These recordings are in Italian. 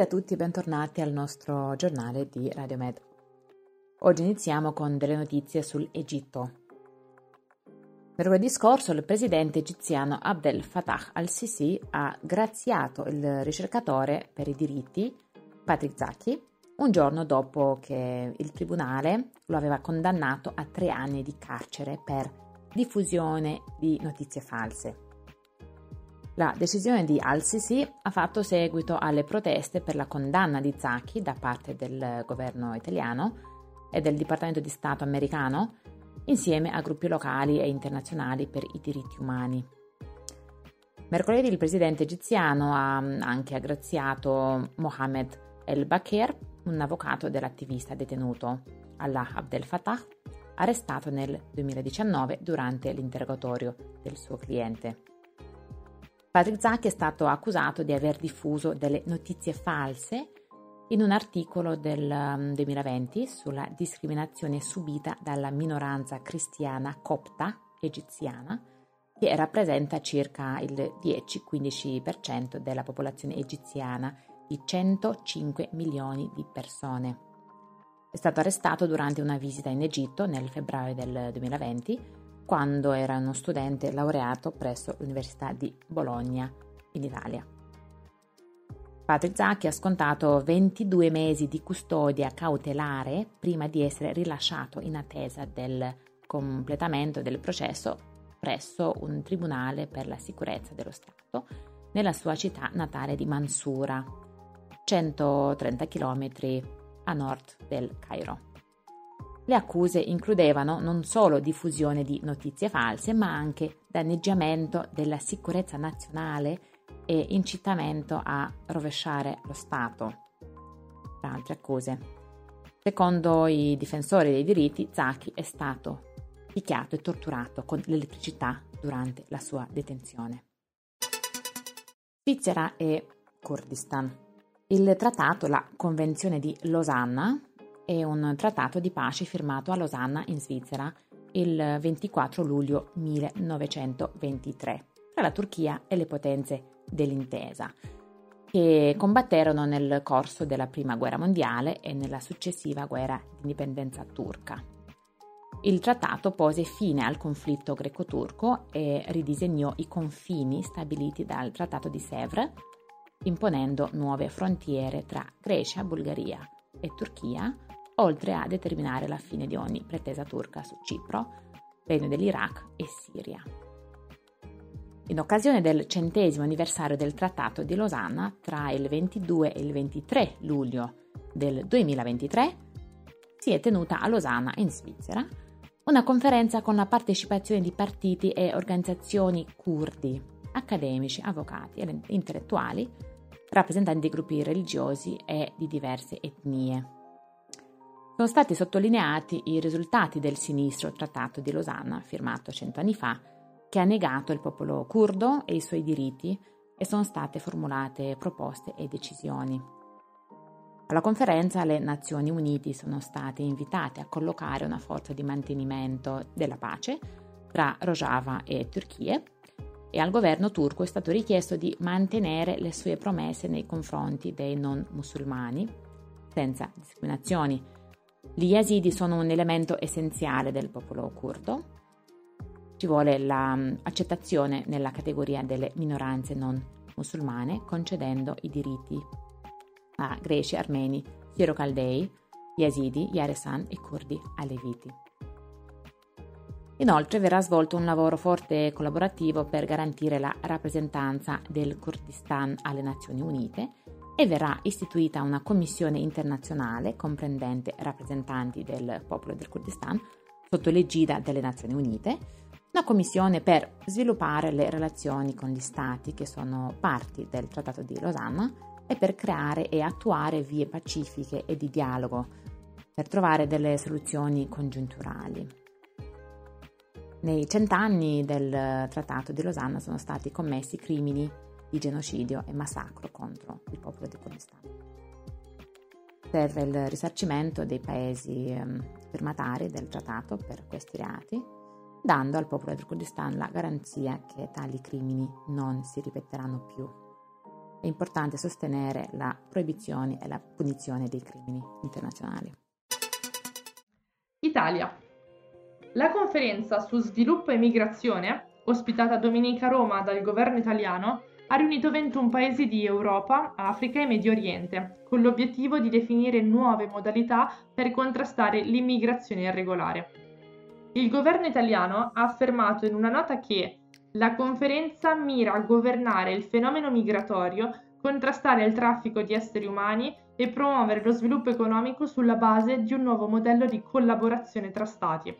Salve a tutti e bentornati al nostro giornale di Radio Med. Oggi iniziamo con delle notizie sull'Egitto. Mercoledì scorso il presidente egiziano Abdel Fattah al-Sisi ha graziato il ricercatore per i diritti Patrick Zaki un giorno dopo che il tribunale lo aveva condannato a tre anni di carcere per diffusione di notizie false. La decisione di Al-Sisi ha fatto seguito alle proteste per la condanna di Zaki da parte del governo italiano e del Dipartimento di Stato americano, insieme a gruppi locali e internazionali per i diritti umani. Mercoledì il presidente egiziano ha anche aggraziato Mohamed El-Bakir, un avvocato dell'attivista detenuto Allah Abdel Fattah, arrestato nel 2019 durante l'interrogatorio del suo cliente. Patrick Zack è stato accusato di aver diffuso delle notizie false in un articolo del 2020 um, sulla discriminazione subita dalla minoranza cristiana copta egiziana, che rappresenta circa il 10-15% della popolazione egiziana di 105 milioni di persone. È stato arrestato durante una visita in Egitto nel febbraio del 2020 quando era uno studente laureato presso l'Università di Bologna in Italia. Patrick Zacchi ha scontato 22 mesi di custodia cautelare prima di essere rilasciato in attesa del completamento del processo presso un tribunale per la sicurezza dello Stato nella sua città natale di Mansura, 130 km a nord del Cairo. Le accuse includevano non solo diffusione di notizie false, ma anche danneggiamento della sicurezza nazionale e incitamento a rovesciare lo Stato, tra altre accuse. Secondo i difensori dei diritti, Zaki è stato picchiato e torturato con l'elettricità durante la sua detenzione. Svizzera e Kurdistan. Il trattato, la Convenzione di Losanna, è un trattato di pace firmato a Losanna in Svizzera il 24 luglio 1923 tra la Turchia e le potenze dell'intesa, che combatterono nel corso della Prima Guerra Mondiale e nella successiva guerra di indipendenza turca. Il trattato pose fine al conflitto greco-turco e ridisegnò i confini stabiliti dal Trattato di Sèvres, imponendo nuove frontiere tra Grecia, Bulgaria e Turchia, oltre a determinare la fine di ogni pretesa turca su Cipro, Regno dell'Iraq e Siria. In occasione del centesimo anniversario del Trattato di Losanna, tra il 22 e il 23 luglio del 2023, si è tenuta a Losanna, in Svizzera, una conferenza con la partecipazione di partiti e organizzazioni curdi, accademici, avvocati e intellettuali, rappresentanti di gruppi religiosi e di diverse etnie. Sono stati sottolineati i risultati del sinistro Trattato di Losanna, firmato cento anni fa, che ha negato il popolo curdo e i suoi diritti e sono state formulate proposte e decisioni. Alla conferenza le Nazioni Unite sono state invitate a collocare una forza di mantenimento della pace tra Rojava e Turchia e al governo turco è stato richiesto di mantenere le sue promesse nei confronti dei non musulmani, senza discriminazioni, gli yazidi sono un elemento essenziale del popolo curdo. Ci vuole l'accettazione mm, nella categoria delle minoranze non musulmane, concedendo i diritti a greci, armeni, siro-caldei, yazidi, yaresan e curdi aleviti. Inoltre verrà svolto un lavoro forte e collaborativo per garantire la rappresentanza del Kurdistan alle Nazioni Unite e verrà istituita una commissione internazionale comprendente rappresentanti del popolo del Kurdistan sotto l'egida delle Nazioni Unite, una commissione per sviluppare le relazioni con gli stati che sono parti del Trattato di Losanna e per creare e attuare vie pacifiche e di dialogo per trovare delle soluzioni congiunturali. Nei cent'anni del Trattato di Losanna sono stati commessi crimini di genocidio e massacro contro il popolo di Kurdistan. Serve il risarcimento dei paesi um, firmatari del trattato per questi reati, dando al popolo del Kurdistan la garanzia che tali crimini non si ripeteranno più. è importante sostenere la proibizione e la punizione dei crimini internazionali. Italia. La conferenza su sviluppo e migrazione, ospitata domenica a Roma dal governo italiano, ha riunito 21 paesi di Europa, Africa e Medio Oriente, con l'obiettivo di definire nuove modalità per contrastare l'immigrazione irregolare. Il governo italiano ha affermato in una nota che la conferenza mira a governare il fenomeno migratorio, contrastare il traffico di esseri umani e promuovere lo sviluppo economico sulla base di un nuovo modello di collaborazione tra Stati.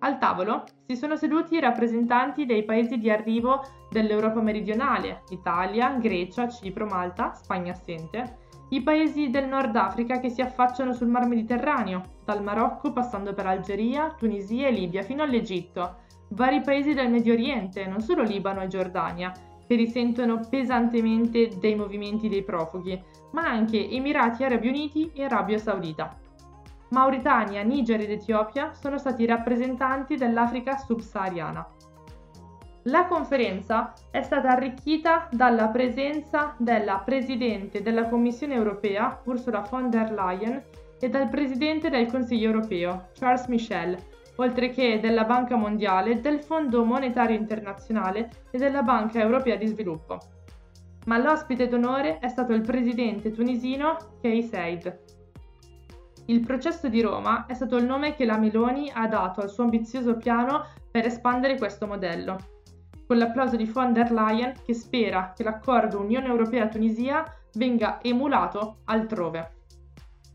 Al tavolo si sono seduti i rappresentanti dei paesi di arrivo dell'Europa meridionale, Italia, Grecia, Cipro, Malta, Spagna assente, i paesi del Nord Africa che si affacciano sul Mar Mediterraneo, dal Marocco passando per Algeria, Tunisia e Libia fino all'Egitto, vari paesi del Medio Oriente, non solo Libano e Giordania, che risentono pesantemente dei movimenti dei profughi, ma anche Emirati Arabi Uniti e Arabia Saudita. Mauritania, Niger ed Etiopia sono stati rappresentanti dell'Africa subsahariana. La conferenza è stata arricchita dalla presenza della Presidente della Commissione europea, Ursula von der Leyen, e dal Presidente del Consiglio europeo, Charles Michel, oltre che della Banca Mondiale, del Fondo Monetario Internazionale e della Banca Europea di Sviluppo. Ma l'ospite d'onore è stato il presidente tunisino Kay Said. Il processo di Roma è stato il nome che la Meloni ha dato al suo ambizioso piano per espandere questo modello, con l'applauso di von der Leyen che spera che l'accordo Unione Europea-Tunisia venga emulato altrove.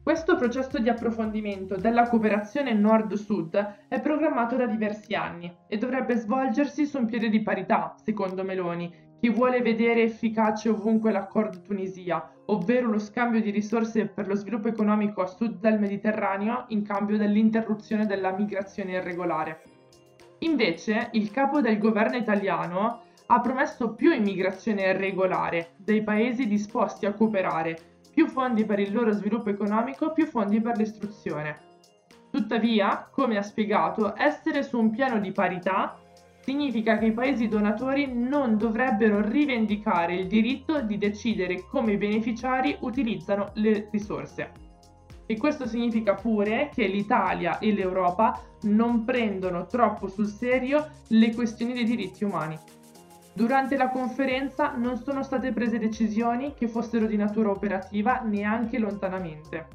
Questo processo di approfondimento della cooperazione nord-sud è programmato da diversi anni e dovrebbe svolgersi su un piede di parità, secondo Meloni, che vuole vedere efficace ovunque l'accordo Tunisia, ovvero lo scambio di risorse per lo sviluppo economico a sud del Mediterraneo in cambio dell'interruzione della migrazione irregolare. Invece, il capo del governo italiano ha promesso più immigrazione irregolare dei paesi disposti a cooperare più fondi per il loro sviluppo economico, più fondi per l'istruzione. Tuttavia, come ha spiegato, essere su un piano di parità significa che i paesi donatori non dovrebbero rivendicare il diritto di decidere come i beneficiari utilizzano le risorse. E questo significa pure che l'Italia e l'Europa non prendono troppo sul serio le questioni dei diritti umani. Durante la conferenza non sono state prese decisioni che fossero di natura operativa neanche lontanamente.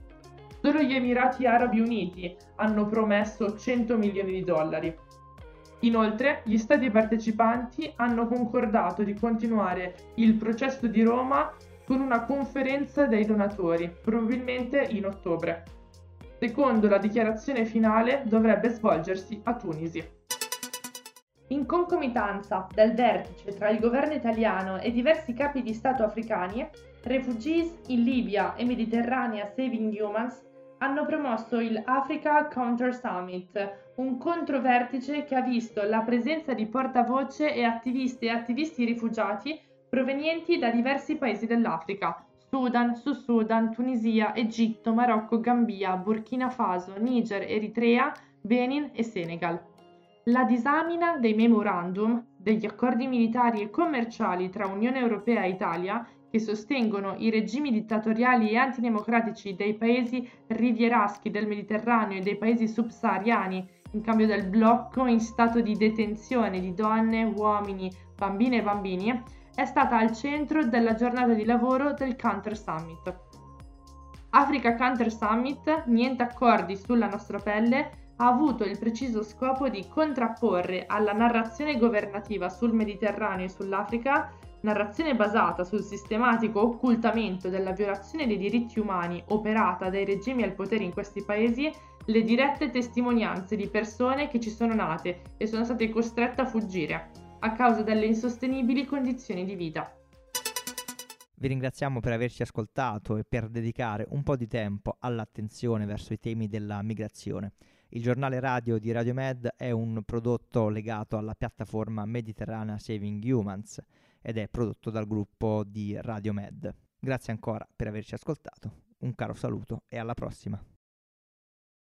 Solo gli Emirati Arabi Uniti hanno promesso 100 milioni di dollari. Inoltre, gli Stati partecipanti hanno concordato di continuare il processo di Roma con una conferenza dei donatori, probabilmente in ottobre. Secondo la dichiarazione finale dovrebbe svolgersi a Tunisi. In concomitanza del vertice tra il governo italiano e diversi capi di Stato africani, Refugees in Libia e Mediterranea Saving Humans hanno promosso il Africa Counter Summit, un controvertice che ha visto la presenza di portavoce e attivisti e attivisti rifugiati provenienti da diversi paesi dell'Africa, Sudan, Sud Sudan, Tunisia, Egitto, Marocco, Gambia, Burkina Faso, Niger, Eritrea, Benin e Senegal. La disamina dei memorandum degli accordi militari e commerciali tra Unione Europea e Italia che sostengono i regimi dittatoriali e antidemocratici dei paesi rivieraschi del Mediterraneo e dei paesi subsahariani in cambio del blocco in stato di detenzione di donne, uomini, bambine e bambini, è stata al centro della giornata di lavoro del Counter Summit. Africa Counter Summit, niente accordi sulla nostra pelle, ha avuto il preciso scopo di contrapporre alla narrazione governativa sul Mediterraneo e sull'Africa, narrazione basata sul sistematico occultamento della violazione dei diritti umani operata dai regimi al potere in questi paesi, le dirette testimonianze di persone che ci sono nate e sono state costrette a fuggire a causa delle insostenibili condizioni di vita. Vi ringraziamo per averci ascoltato e per dedicare un po' di tempo all'attenzione verso i temi della migrazione. Il giornale radio di Radiomed è un prodotto legato alla piattaforma Mediterranea Saving Humans ed è prodotto dal gruppo di Radiomed. Grazie ancora per averci ascoltato, un caro saluto e alla prossima.